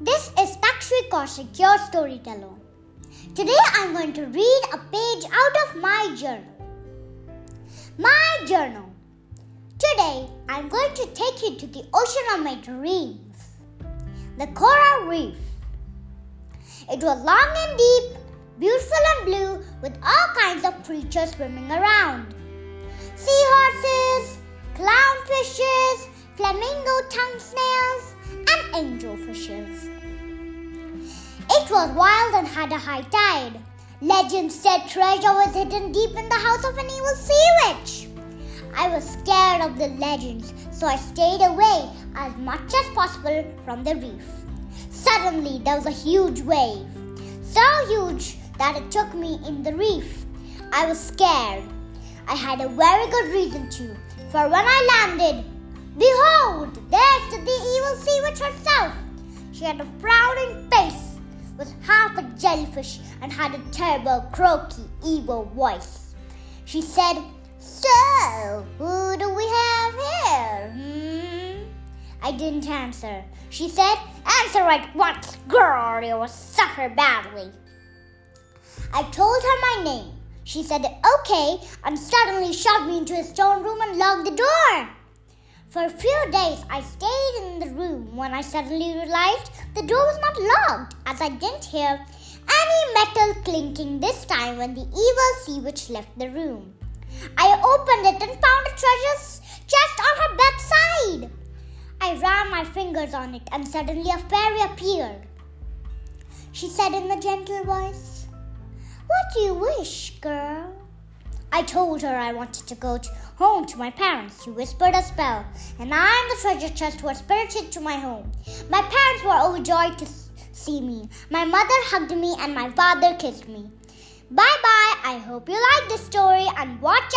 This is Takshri Kaushik, your storyteller. Today I'm going to read a page out of my journal. My journal. Today I'm going to take you to the ocean of my dreams, the coral reef. It was long and deep, beautiful and blue, with all kinds of creatures swimming around seahorses, clownfishes, flamingo tongue snails, angelfishes. It was wild and had a high tide. Legend said treasure was hidden deep in the house of an evil sea witch. I was scared of the legends, so I stayed away as much as possible from the reef. Suddenly, there was a huge wave, so huge that it took me in the reef. I was scared. I had a very good reason to, for when I landed, behold, there stood the evil had a frowning face, was half a jellyfish, and had a terrible, croaky, evil voice. She said, So, who do we have here? Hmm? I didn't answer. She said, Answer at once, girl, you will suffer badly. I told her my name. She said, Okay, and suddenly shoved me into a stone room and locked the door. For a few days, I stayed in the room when I suddenly realized the door was not locked, as I didn't hear any metal clinking this time when the evil sea witch left the room. I opened it and found a treasure chest on her bedside. I ran my fingers on it, and suddenly a fairy appeared. She said in a gentle voice, What do you wish, girl? I told her I wanted to go to home to my parents. She whispered a spell, and I and the treasure chest were spirited to my home. My parents were overjoyed to see me. My mother hugged me, and my father kissed me. Bye bye. I hope you like this story and watch